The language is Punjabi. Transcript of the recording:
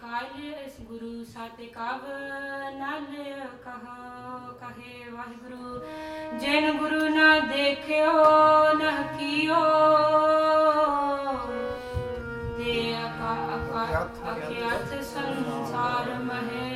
ਕਾਇ ਗੁਰੂ ਸਤ ਕਬ ਨਲ ਕਹੋ ਕਹੇ ਵਾਹਿਗੁਰੂ ਜਿਨ ਗੁਰੂ ਨਾ ਦੇਖਿਓ ਨਹ ਕੀਓ। ਤੇ ਅਕਾ ਅਕਾ ਅਕਿਆਤ ਸੰਸਾਰ ਮਹੇ